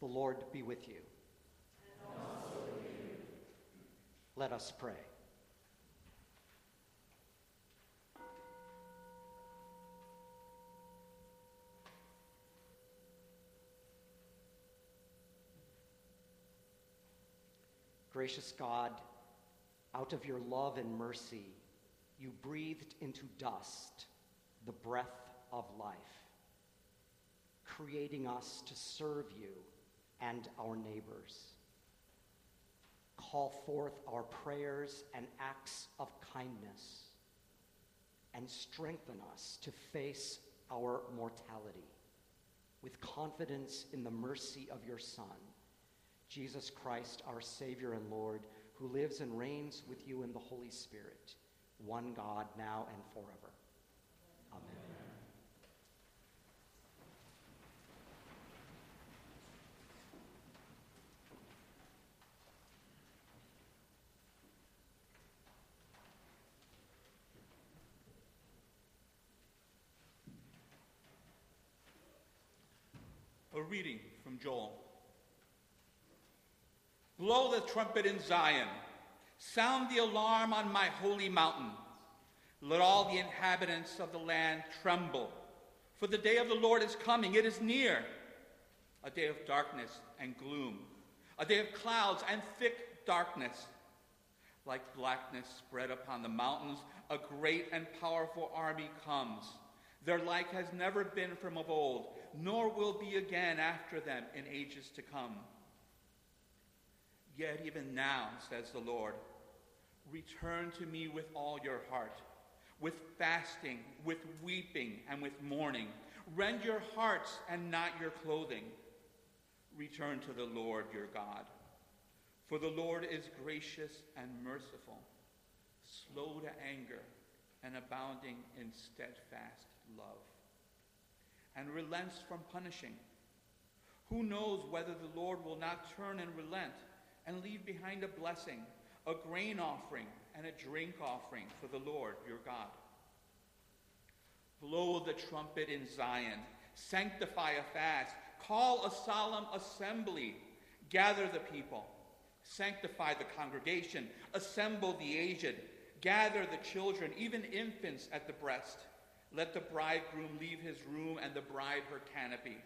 The Lord be with you. Let us pray. Gracious God, out of your love and mercy, you breathed into dust the breath of life, creating us to serve you and our neighbors. Call forth our prayers and acts of kindness, and strengthen us to face our mortality with confidence in the mercy of your Son, Jesus Christ, our Savior and Lord, who lives and reigns with you in the Holy Spirit, one God, now and forever. Amen. A reading from Joel. Blow the trumpet in Zion. Sound the alarm on my holy mountain. Let all the inhabitants of the land tremble. For the day of the Lord is coming, it is near. A day of darkness and gloom, a day of clouds and thick darkness. Like blackness spread upon the mountains, a great and powerful army comes. Their like has never been from of old, nor will be again after them in ages to come. Yet even now, says the Lord, return to me with all your heart, with fasting, with weeping, and with mourning. Rend your hearts and not your clothing. Return to the Lord your God. For the Lord is gracious and merciful, slow to anger, and abounding in steadfast love, and relents from punishing. Who knows whether the Lord will not turn and relent and leave behind a blessing, a grain offering, and a drink offering for the Lord your God? Blow the trumpet in Zion, sanctify a fast, call a solemn assembly, gather the people, sanctify the congregation, assemble the aged, gather the children, even infants at the breast. Let the bridegroom leave his room and the bride her canopy.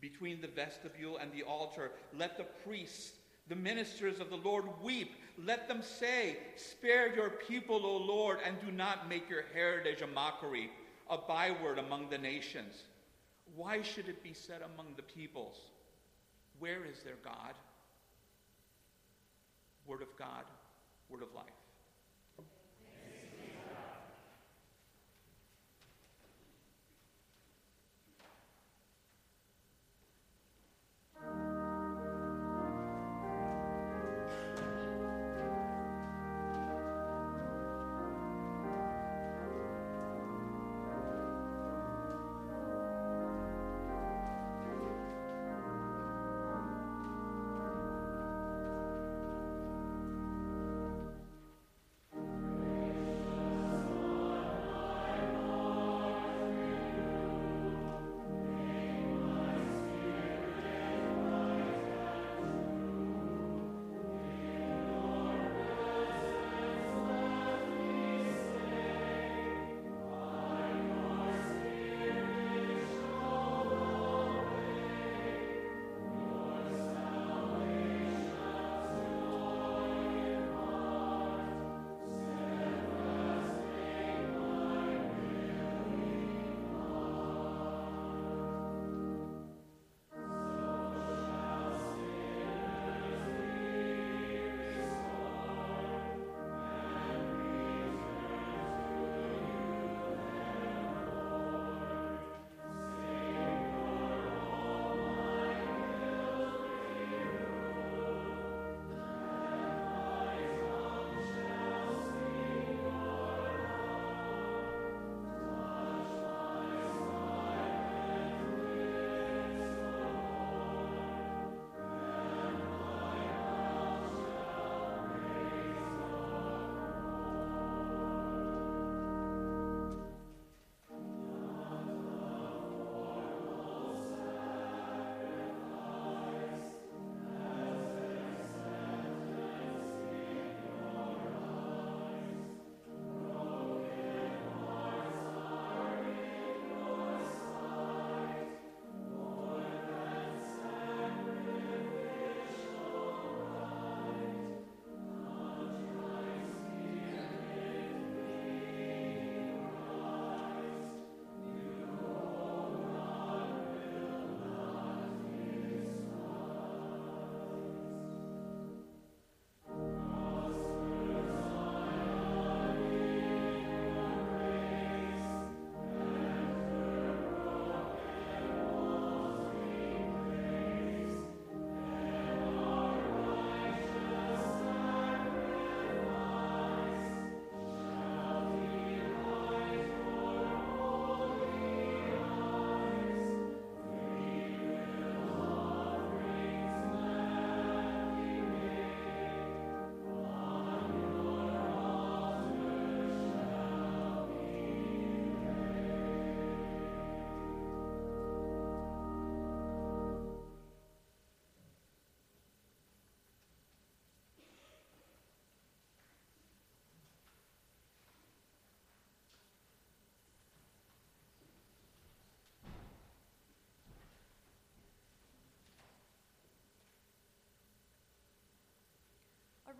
Between the vestibule and the altar, let the priests, the ministers of the Lord, weep. Let them say, Spare your people, O Lord, and do not make your heritage a mockery, a byword among the nations. Why should it be said among the peoples, Where is their God? Word of God, word of life.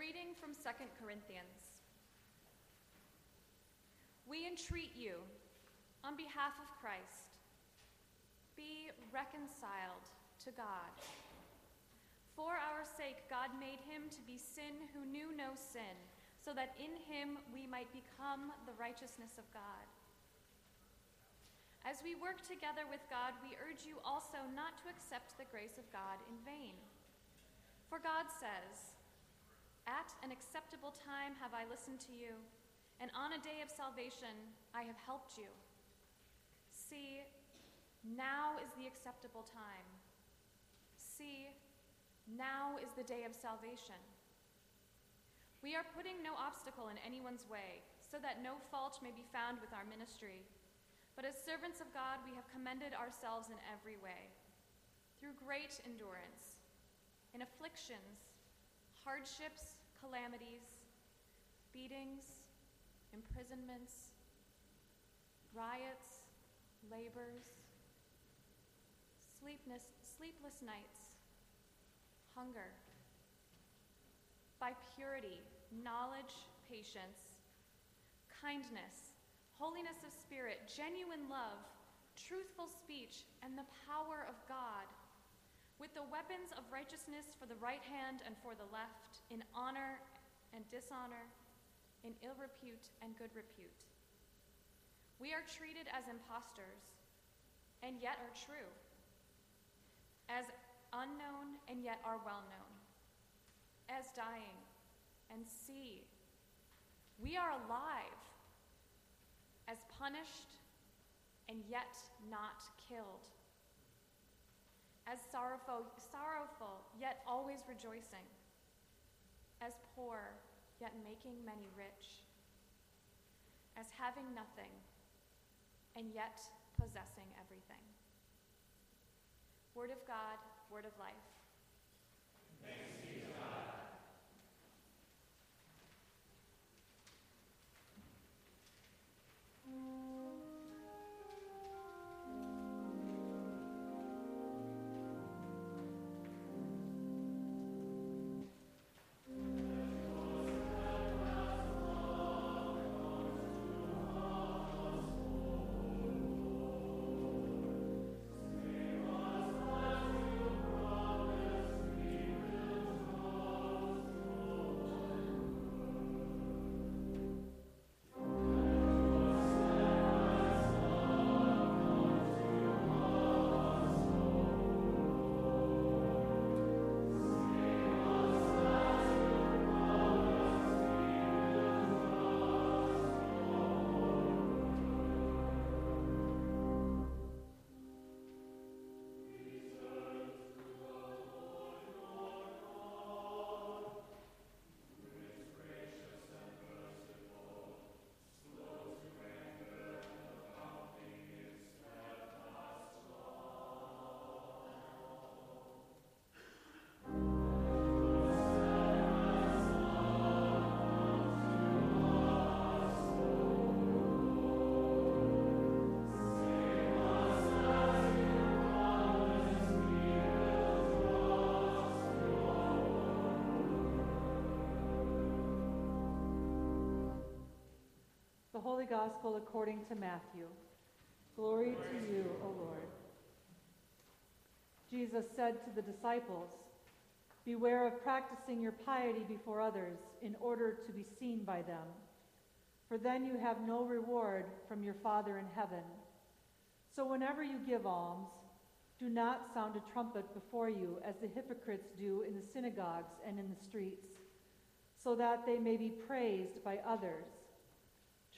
Reading from 2 Corinthians. We entreat you, on behalf of Christ, be reconciled to God. For our sake, God made him to be sin who knew no sin, so that in him we might become the righteousness of God. As we work together with God, we urge you also not to accept the grace of God in vain. For God says, At an acceptable time have I listened to you, and on a day of salvation I have helped you. See, now is the acceptable time. See, now is the day of salvation. We are putting no obstacle in anyone's way, so that no fault may be found with our ministry. But as servants of God, we have commended ourselves in every way, through great endurance, in afflictions, hardships, calamities, beatings, imprisonments, riots, labors, sleepless, sleepless nights, hunger. By purity, knowledge, patience, kindness, holiness of spirit, genuine love, truthful speech, and the power of God, with the weapons of righteousness for the right hand and for the left, in honor and dishonor, in ill repute and good repute. We are treated as impostors, and yet are true, as unknown and yet are well known, as dying and see. We are alive, as punished and yet not killed, as sorrowful, sorrowful yet always rejoicing, as poor yet making many rich, as having nothing and yet possessing everything. Word of God, word of life. Thanks be to God. Mm. Holy Gospel according to Matthew. Glory to you, O Lord. Jesus said to the disciples, Beware of practicing your piety before others in order to be seen by them, for then you have no reward from your Father in heaven. So whenever you give alms, do not sound a trumpet before you as the hypocrites do in the synagogues and in the streets, so that they may be praised by others.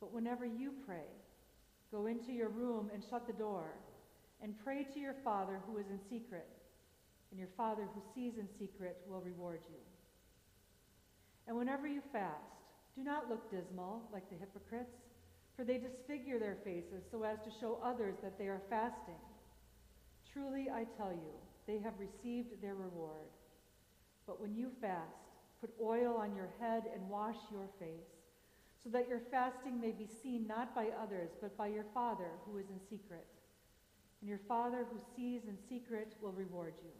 But whenever you pray, go into your room and shut the door, and pray to your Father who is in secret, and your Father who sees in secret will reward you. And whenever you fast, do not look dismal like the hypocrites, for they disfigure their faces so as to show others that they are fasting. Truly, I tell you, they have received their reward. But when you fast, put oil on your head and wash your face, so that your fasting may be seen not by others, but by your Father who is in secret. And your Father who sees in secret will reward you.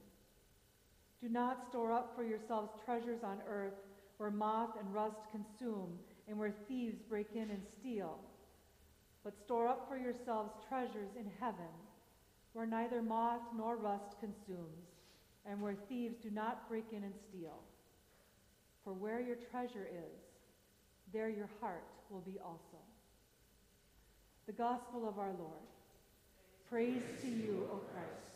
Do not store up for yourselves treasures on earth where moth and rust consume and where thieves break in and steal. But store up for yourselves treasures in heaven where neither moth nor rust consumes and where thieves do not break in and steal. For where your treasure is, there your heart will be also. The Gospel of our Lord. Praise to you, O Christ.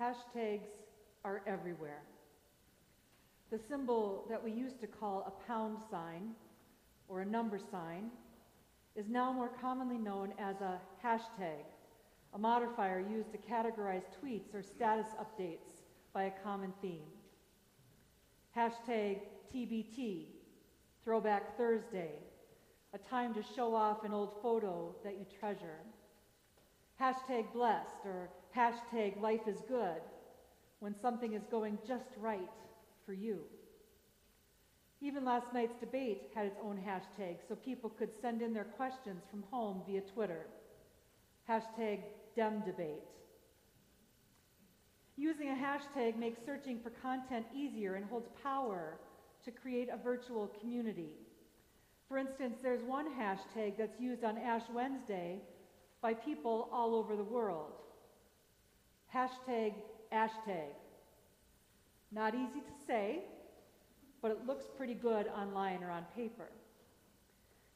Hashtags are everywhere. The symbol that we used to call a pound sign or a number sign is now more commonly known as a hashtag, a modifier used to categorize tweets or status updates by a common theme. Hashtag TBT, Throwback Thursday, a time to show off an old photo that you treasure. Hashtag blessed or hashtag life is good when something is going just right for you. Even last night's debate had its own hashtag so people could send in their questions from home via Twitter. Hashtag DemDebate. Using a hashtag makes searching for content easier and holds power to create a virtual community. For instance, there's one hashtag that's used on Ash Wednesday by people all over the world. Hashtag ashtag. Not easy to say, but it looks pretty good online or on paper.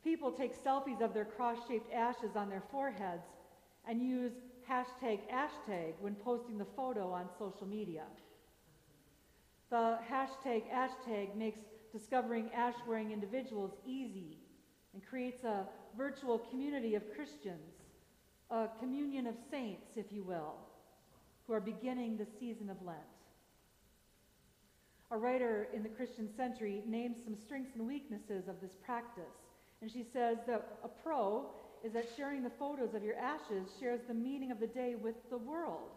People take selfies of their cross-shaped ashes on their foreheads and use hashtag ashtag when posting the photo on social media. The hashtag ashtag makes discovering ash-wearing individuals easy and creates a virtual community of Christians, a communion of saints, if you will, who are beginning the season of Lent. A writer in the Christian Century names some strengths and weaknesses of this practice. And she says that a pro is that sharing the photos of your ashes shares the meaning of the day with the world.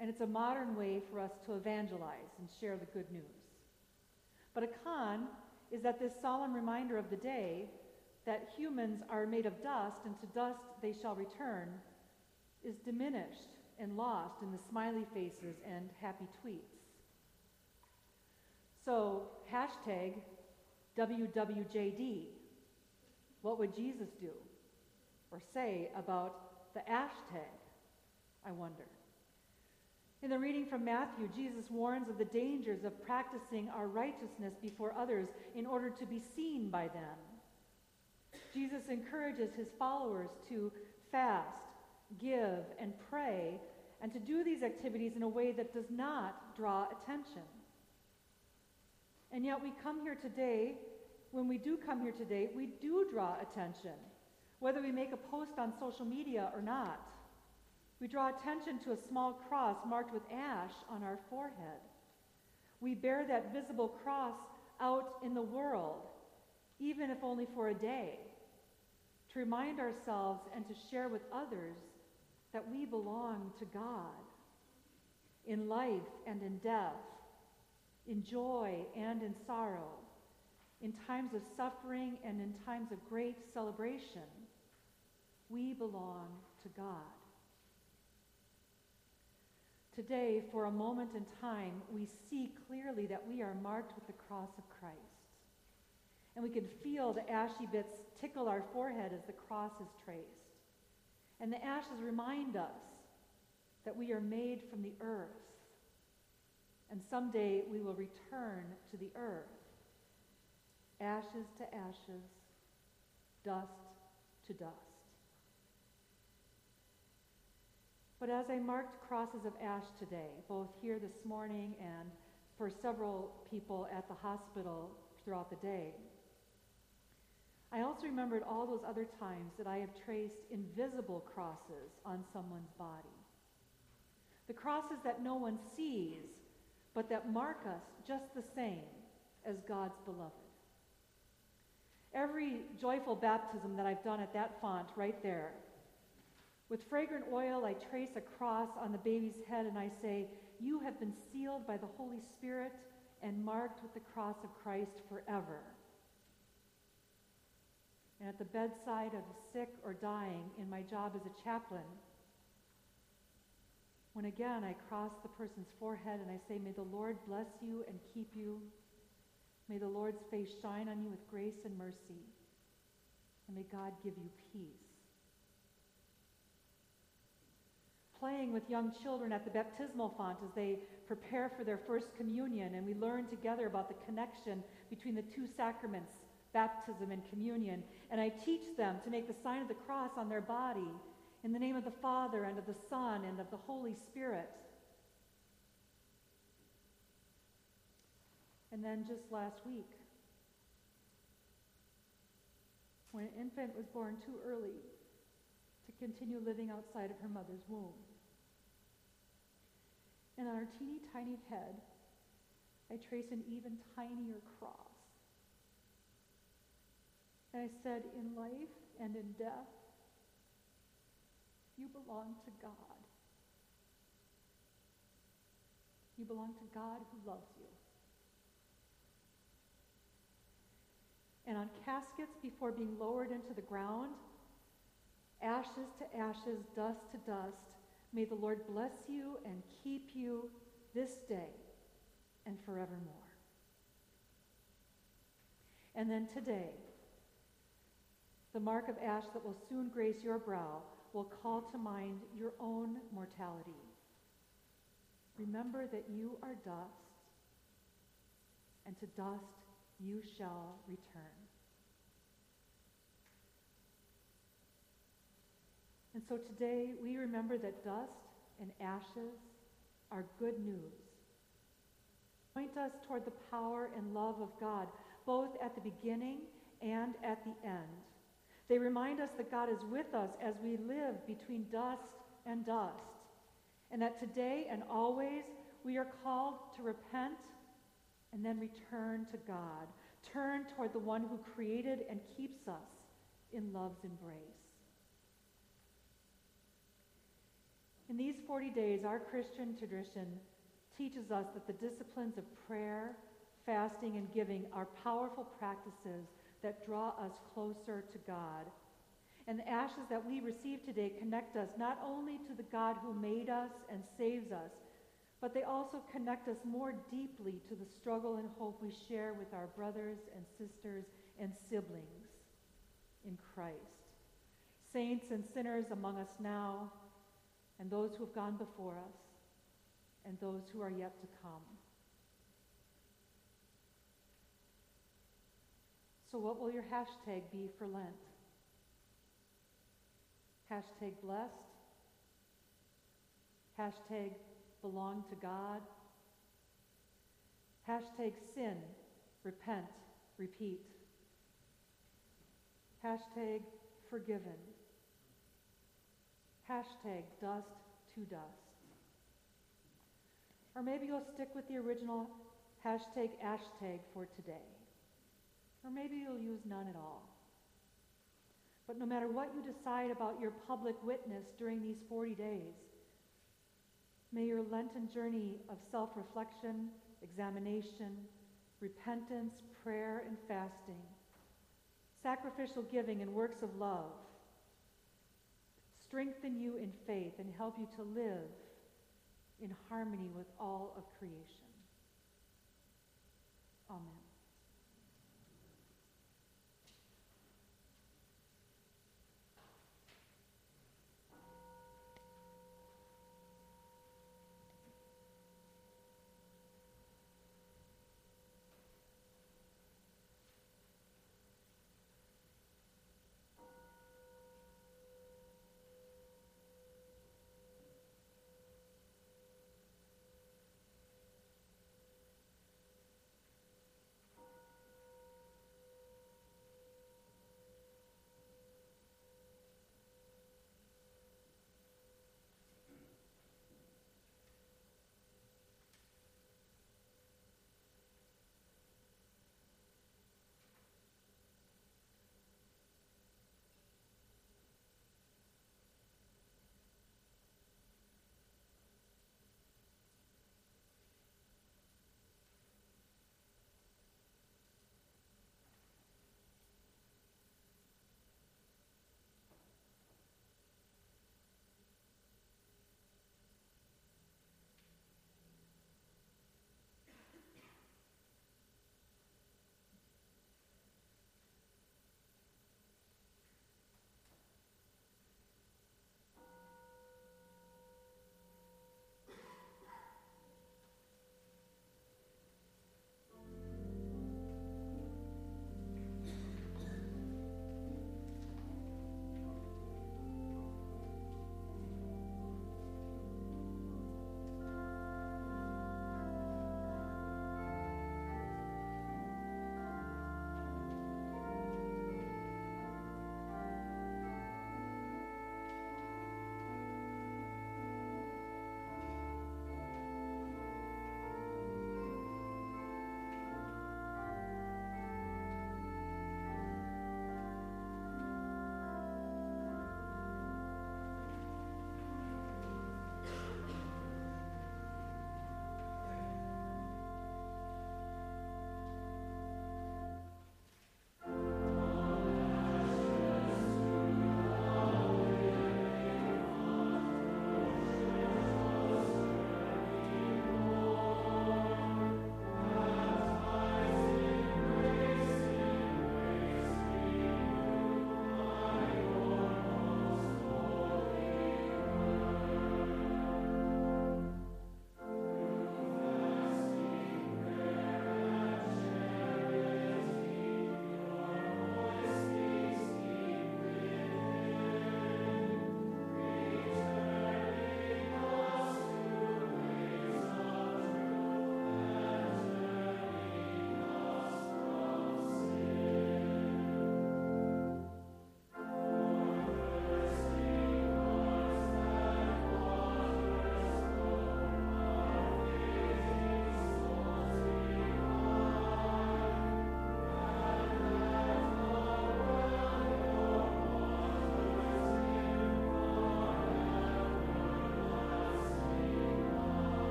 And it's a modern way for us to evangelize and share the good news. But a con is that this solemn reminder of the day that humans are made of dust and to dust they shall return is diminished and lost in the smiley faces and happy tweets. So, hashtag WWJD. What would Jesus do or say about the hashtag? I wonder. In the reading from Matthew, Jesus warns of the dangers of practicing our righteousness before others in order to be seen by them. Jesus encourages his followers to fast, give, and pray, and to do these activities in a way that does not draw attention. And yet, we come here today, when we do come here today, we do draw attention, whether we make a post on social media or not. We draw attention to a small cross marked with ash on our forehead. We bear that visible cross out in the world, even if only for a day, to remind ourselves and to share with others that we belong to God in life and in death, in joy and in sorrow, in times of suffering and in times of great celebration. We belong to God. Today, for a moment in time, we see clearly that we are marked with the cross of Christ. And we can feel the ashy bits tickle our forehead as the cross is traced. And the ashes remind us that we are made from the earth. And someday we will return to the earth. Ashes to ashes, dust to dust. But as I marked crosses of ash today, both here this morning and for several people at the hospital throughout the day, I also remembered all those other times that I have traced invisible crosses on someone's body. The crosses that no one sees, but that mark us just the same as God's beloved. Every joyful baptism that I've done at that font right there, with fragrant oil, I trace a cross on the baby's head and I say, You have been sealed by the Holy Spirit and marked with the cross of Christ forever. And at the bedside of the sick or dying in my job as a chaplain, when again I cross the person's forehead and I say, May the Lord bless you and keep you. May the Lord's face shine on you with grace and mercy. And may God give you peace. Playing with young children at the baptismal font as they prepare for their first communion, and we learn together about the connection between the two sacraments, baptism and communion. And I teach them to make the sign of the cross on their body in the name of the Father and of the Son and of the Holy Spirit. And then just last week, when an infant was born too early to continue living outside of her mother's womb. And on her teeny tiny head, I trace an even tinier cross. And I said, In life and in death, you belong to God. You belong to God who loves you. And on caskets before being lowered into the ground, ashes to ashes, dust to dust, may the Lord bless you and keep you this day and forevermore. And then today, the mark of ash that will soon grace your brow will call to mind your own mortality. Remember that you are dust, and to dust you shall return. And so today we remember that dust and ashes are good news. Point us toward the power and love of God, both at the beginning and at the end. They remind us that God is with us as we live between dust and dust, and that today and always we are called to repent and then return to God. Turn toward the one who created and keeps us in love's embrace. In these 40 days, our Christian tradition teaches us that the disciplines of prayer, fasting, and giving are powerful practices that draw us closer to God. And the ashes that we receive today connect us not only to the God who made us and saves us, but they also connect us more deeply to the struggle and hope we share with our brothers and sisters and siblings in Christ. Saints and sinners among us now, and those who have gone before us, and those who are yet to come. So, what will your hashtag be for Lent? Hashtag blessed. Hashtag belong to God. Hashtag sin, repent, repeat. Hashtag forgiven. Hashtag dust to dust. Or maybe you'll stick with the original hashtag ashtag for today. Or maybe you'll use none at all. But no matter what you decide about your public witness during these 40 days, may your Lenten journey of self reflection, examination, repentance, prayer, and fasting, sacrificial giving, and works of love strengthen you in faith and help you to live in harmony with all of creation. Amen.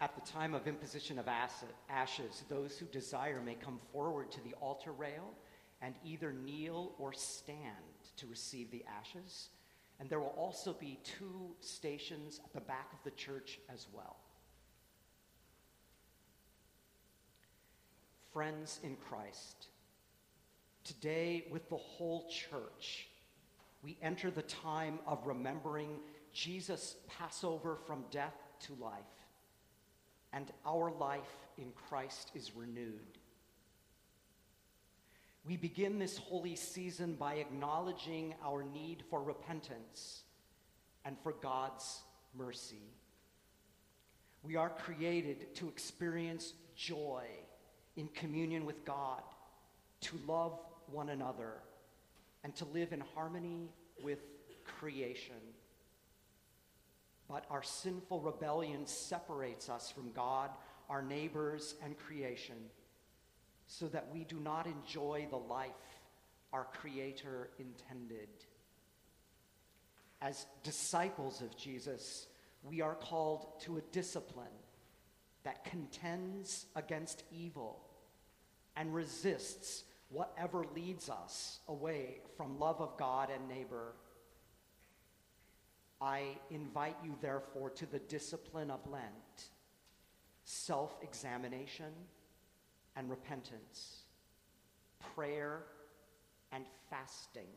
At the time of imposition of ashes, those who desire may come forward to the altar rail and either kneel or stand to receive the ashes. And there will also be two stations at the back of the church as well. Friends in Christ, today with the whole church, we enter the time of remembering Jesus' Passover from death to life and our life in Christ is renewed. We begin this holy season by acknowledging our need for repentance and for God's mercy. We are created to experience joy in communion with God, to love one another and to live in harmony with creation. But our sinful rebellion separates us from God, our neighbors, and creation, so that we do not enjoy the life our Creator intended. As disciples of Jesus, we are called to a discipline that contends against evil and resists whatever leads us away from love of God and neighbor. I invite you, therefore, to the discipline of Lent, self examination and repentance, prayer and fasting,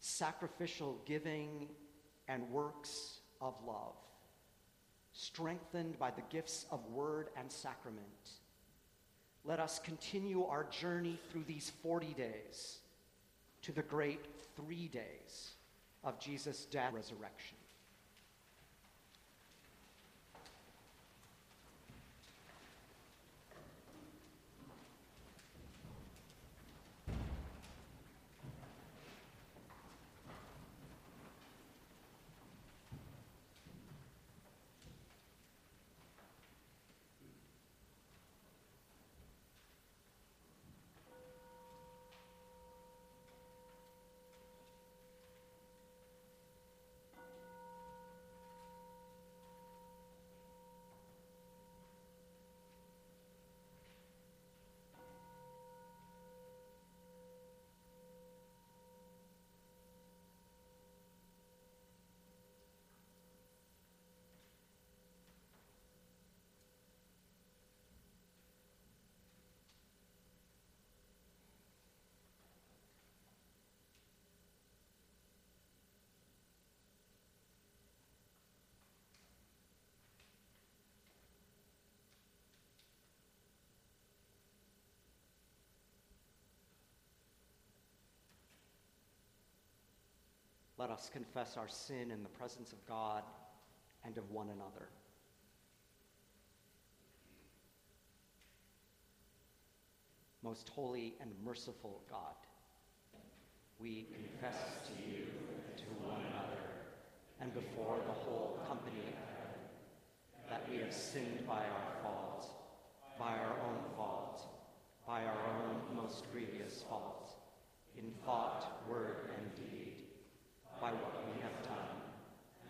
sacrificial giving and works of love, strengthened by the gifts of word and sacrament. Let us continue our journey through these 40 days to the great three days of Jesus' death and resurrection. Let us confess our sin in the presence of God and of one another. Most holy and merciful God, we confess to you, to one another, and before the whole company of heaven, that we have sinned by our fault, by our own fault, by our own most grievous fault, in thought, word, and by what we have done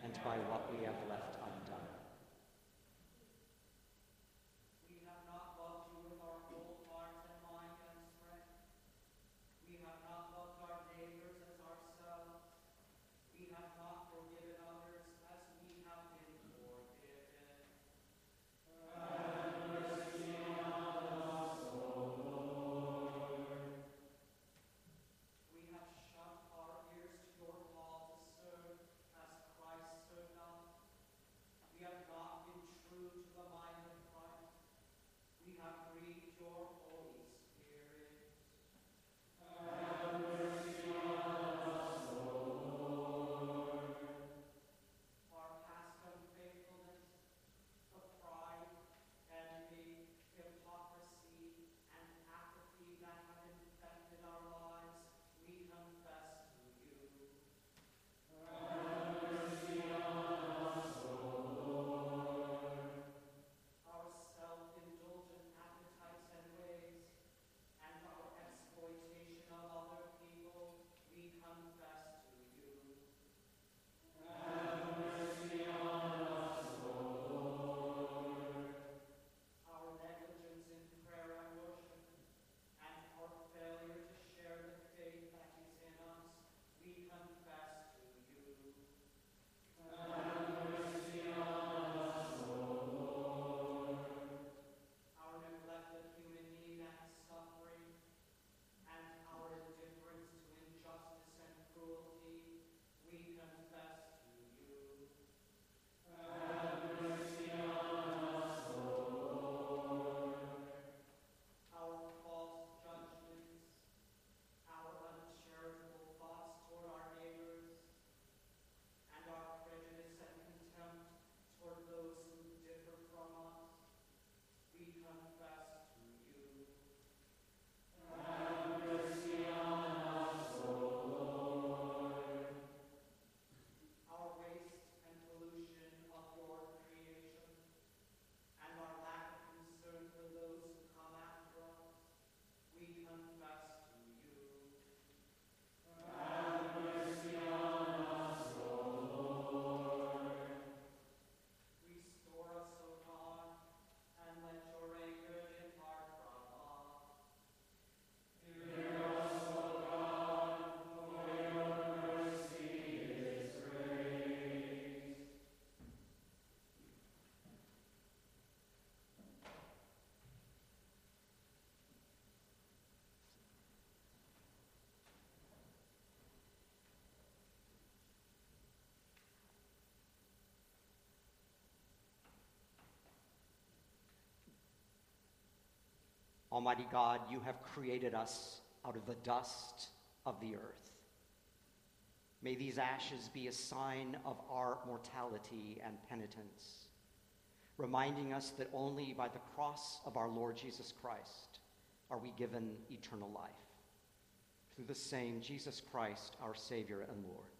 and by what we have left Almighty God, you have created us out of the dust of the earth. May these ashes be a sign of our mortality and penitence, reminding us that only by the cross of our Lord Jesus Christ are we given eternal life. Through the same Jesus Christ, our Savior and Lord.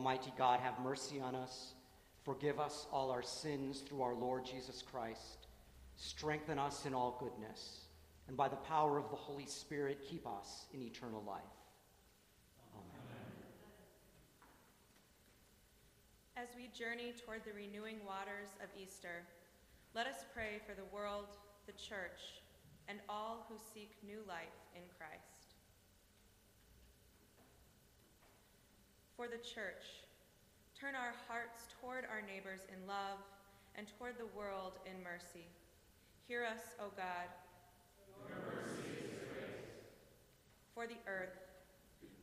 Almighty God, have mercy on us. Forgive us all our sins through our Lord Jesus Christ. Strengthen us in all goodness. And by the power of the Holy Spirit, keep us in eternal life. Amen. As we journey toward the renewing waters of Easter, let us pray for the world, the church, and all who seek new life in Christ. For the church, turn our hearts toward our neighbors in love and toward the world in mercy. Hear us, O God. For the earth,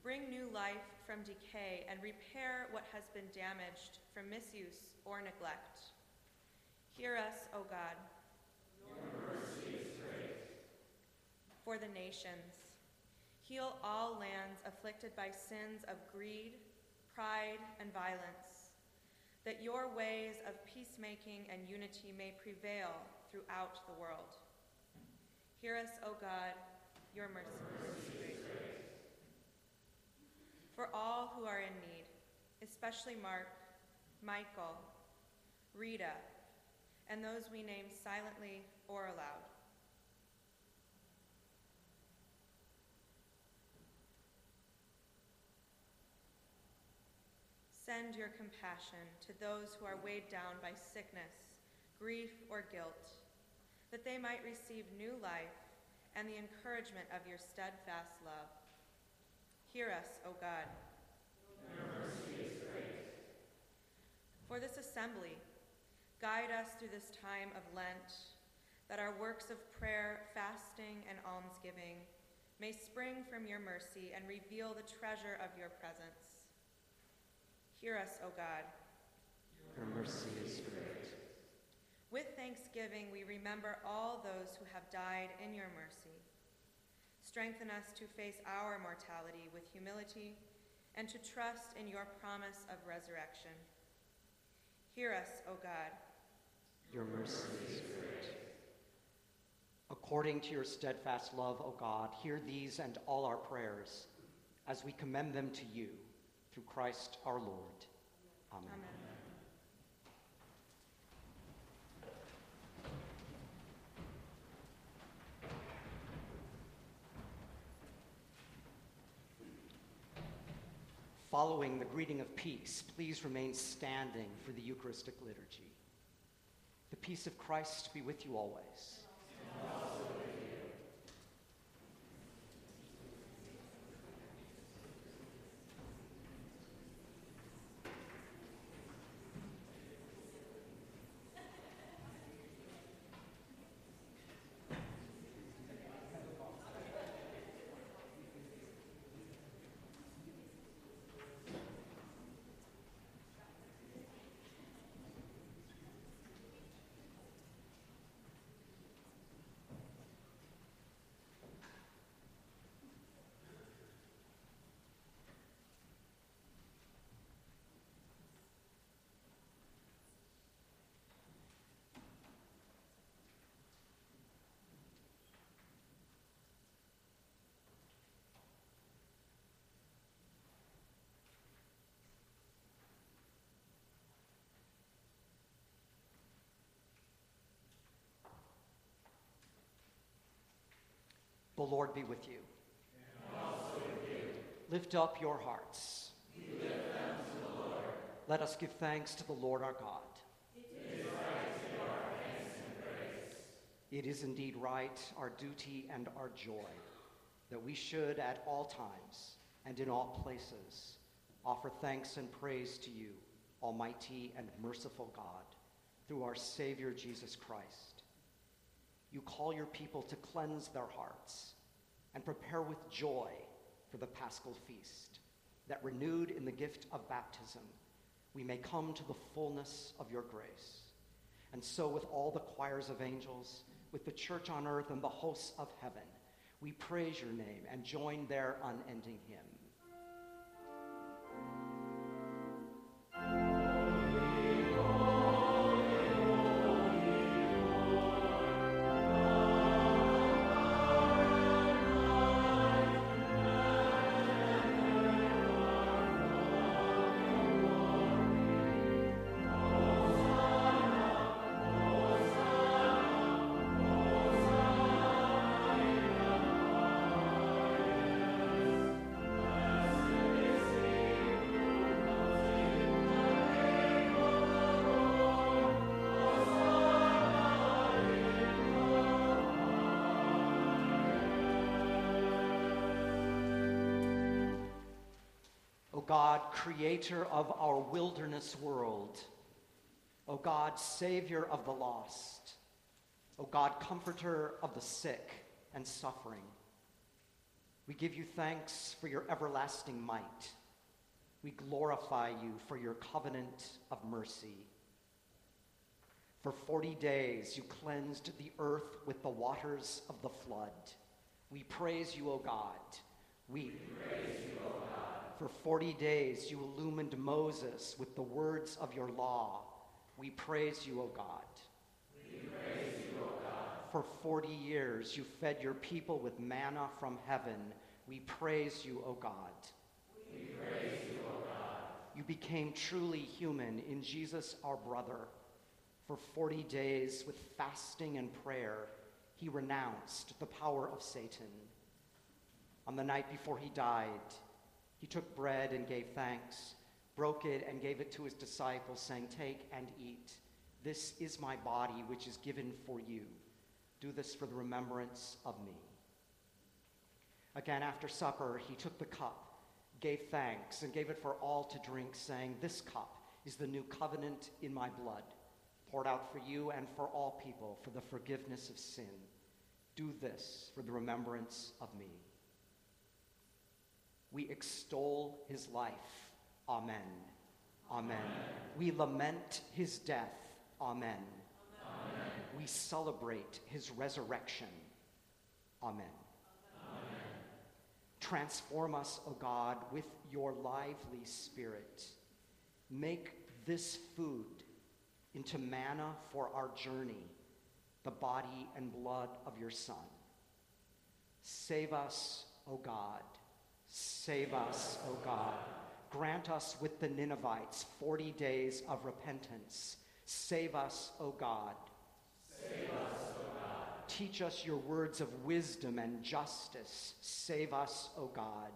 bring new life from decay and repair what has been damaged from misuse or neglect. Hear us, O God. For the nations, heal all lands afflicted by sins of greed, pride, and violence, that your ways of peacemaking and unity may prevail throughout the world. Hear us, O God, your mercy. For all who are in need, especially Mark, Michael, Rita, and those we name silently or aloud. Send your compassion to those who are weighed down by sickness, grief, or guilt, that they might receive new life and the encouragement of your steadfast love. Hear us, O God. For this assembly, guide us through this time of Lent, that our works of prayer, fasting, and almsgiving may spring from your mercy and reveal the treasure of your presence. Hear us, O God. Your mercy is great. With thanksgiving, we remember all those who have died in your mercy. Strengthen us to face our mortality with humility and to trust in your promise of resurrection. Hear us, O God. Your mercy is great. According to your steadfast love, O God, hear these and all our prayers as we commend them to you through Christ our Lord. Amen. Amen. Following the greeting of peace, please remain standing for the Eucharistic liturgy. The peace of Christ be with you always. The Lord be with you. Lift up your hearts. Let us give thanks to the Lord our God. It is right our. It is indeed right, our duty and our joy, that we should at all times and in all places offer thanks and praise to you, Almighty and merciful God, through our Savior Jesus Christ. You call your people to cleanse their hearts and prepare with joy for the paschal feast, that renewed in the gift of baptism, we may come to the fullness of your grace. And so, with all the choirs of angels, with the church on earth and the hosts of heaven, we praise your name and join their unending hymn. God, creator of our wilderness world. O God, savior of the lost. O God, comforter of the sick and suffering. We give you thanks for your everlasting might. We glorify you for your covenant of mercy. For 40 days you cleansed the earth with the waters of the flood. We praise you, O God. We, we praise you, O God. For 40 days you illumined Moses with the words of your law. We praise you, O God. We praise you, O God. For 40 years you fed your people with manna from heaven. We praise you, O God. We praise you, O God. You became truly human in Jesus our brother. For 40 days with fasting and prayer, he renounced the power of Satan. On the night before he died, he took bread and gave thanks, broke it and gave it to his disciples, saying, Take and eat. This is my body, which is given for you. Do this for the remembrance of me. Again, after supper, he took the cup, gave thanks, and gave it for all to drink, saying, This cup is the new covenant in my blood, poured out for you and for all people for the forgiveness of sin. Do this for the remembrance of me. We extol his life. Amen. Amen. Amen. We lament his death. Amen. Amen. We celebrate his resurrection. Amen. Amen. Transform us, O God, with your lively spirit. Make this food into manna for our journey, the body and blood of your Son. Save us, O God Save us, O God. Grant us with the Ninevites 40 days of repentance. Save us, O God. Save us, O God. Teach us your words of wisdom and justice. Save us, O God.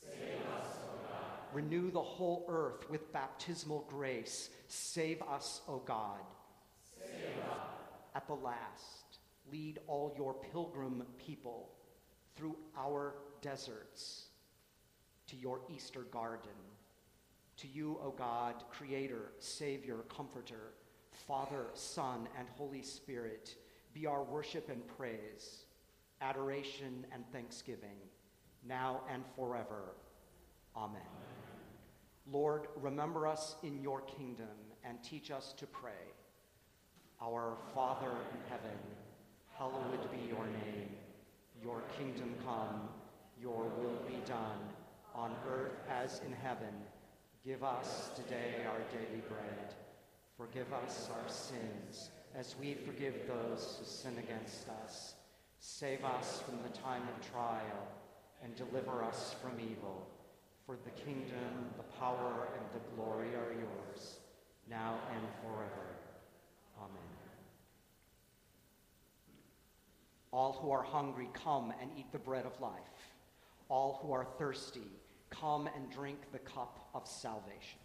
Save us, O God. Renew the whole earth with baptismal grace. Save us, O God. Save us. At the last, lead all your pilgrim people through our deserts to your Easter garden. To you, O God, Creator, Savior, Comforter, Father, Son, and Holy Spirit, be our worship and praise, adoration and thanksgiving, now and forever. Amen. Amen. Lord, remember us in your kingdom and teach us to pray. Our Father in heaven, hallowed be your name. Your kingdom come, your will be done on earth as in heaven. Give us today our daily bread. Forgive us our sins as we forgive those who sin against us. Save us from the time of trial and deliver us from evil. For the kingdom, the power, and the glory are yours, now and forever. Amen. All who are hungry, come and eat the bread of life. All who are thirsty, Come and drink the cup of salvation.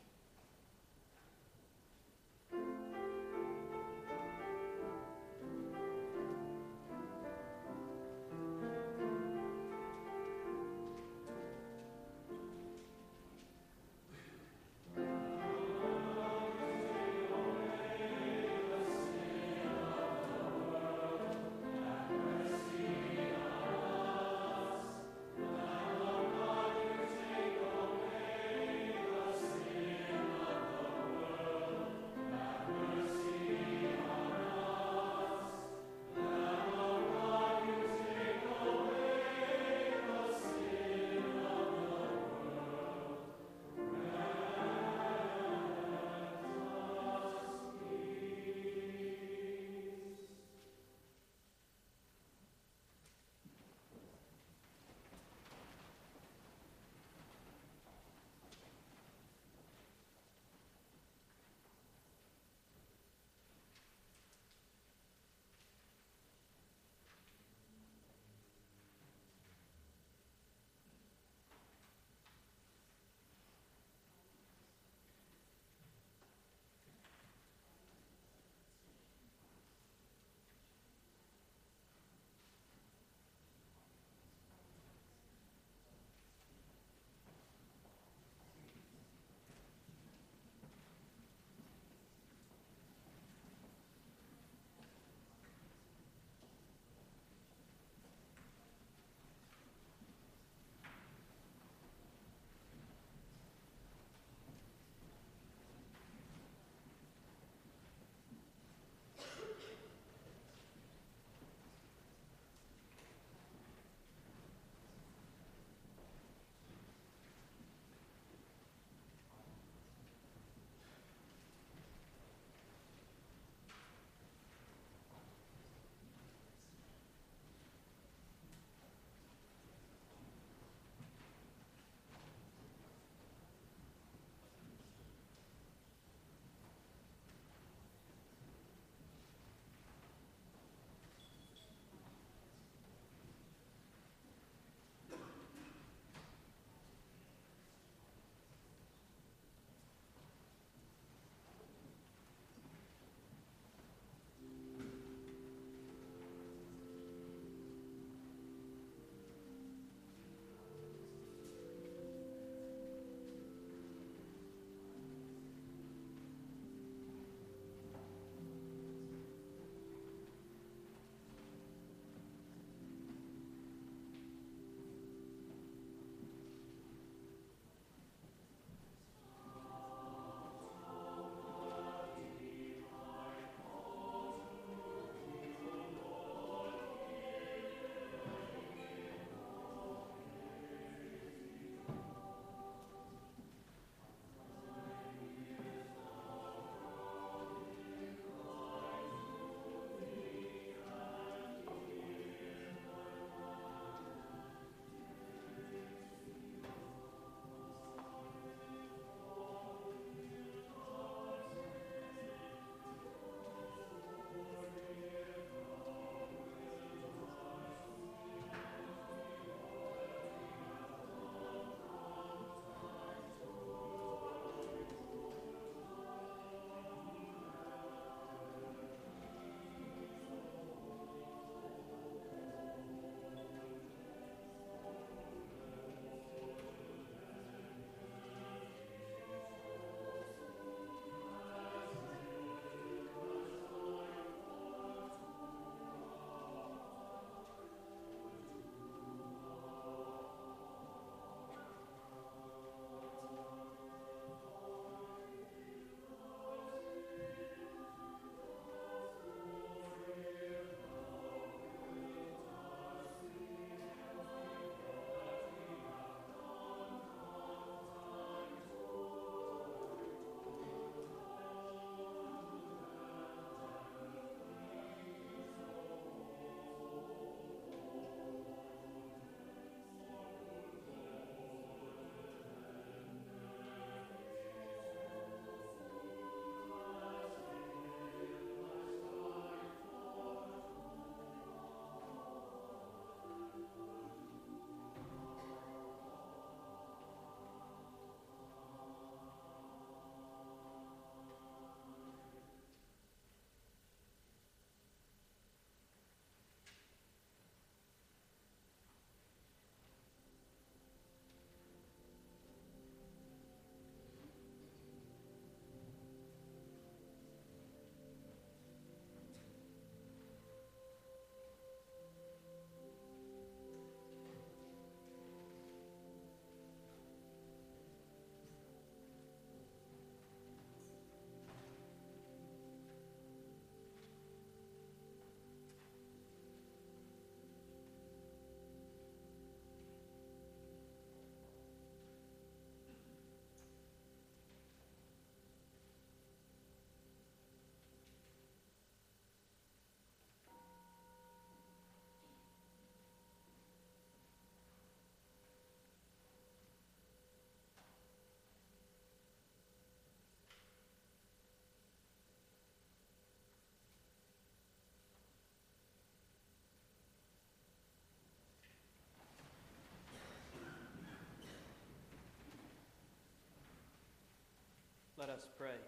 Let us pray.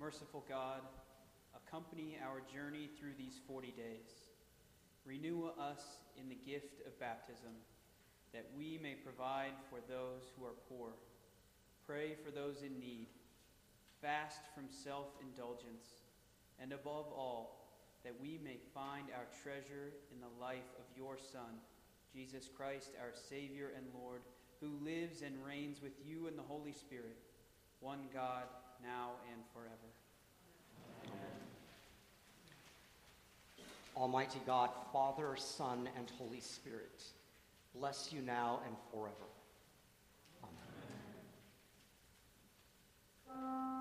Merciful God, accompany our journey through these 40 days. Renew us in the gift of baptism, that we may provide for those who are poor, pray for those in need, fast from self indulgence, and above all, that we may find our treasure in the life of your Son, Jesus Christ, our Savior and Lord, who lives and reigns with you in the Holy Spirit, one God, now and forever. Almighty God, Father, Son, and Holy Spirit, bless you now and forever. Amen. forth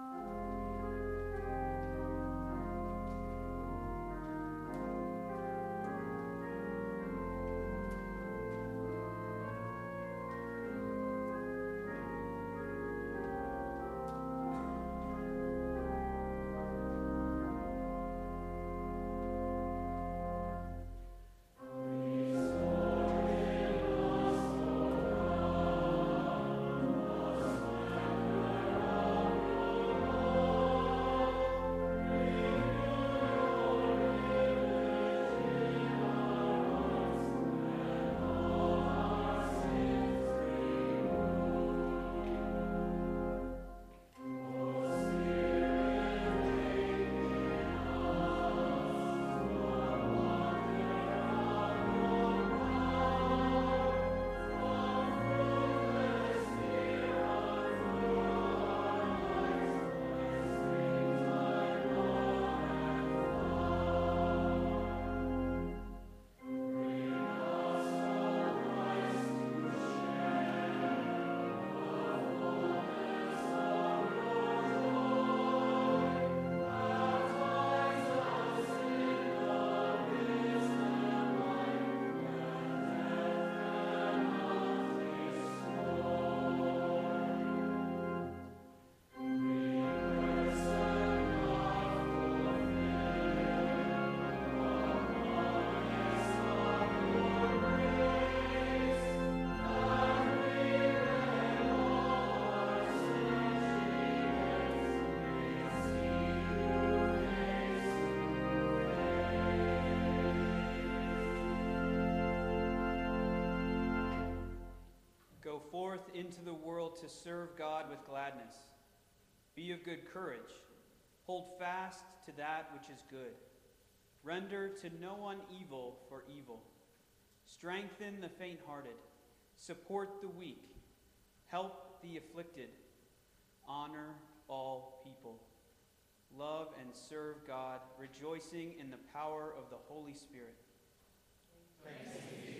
into the world to serve God with gladness. Be of good courage. Hold fast to that which is good. Render to no one evil for evil. Strengthen the faint hearted. Support the weak. Help the afflicted. Honor all people. Love and serve God, rejoicing in the power of the Holy Spirit. Thanks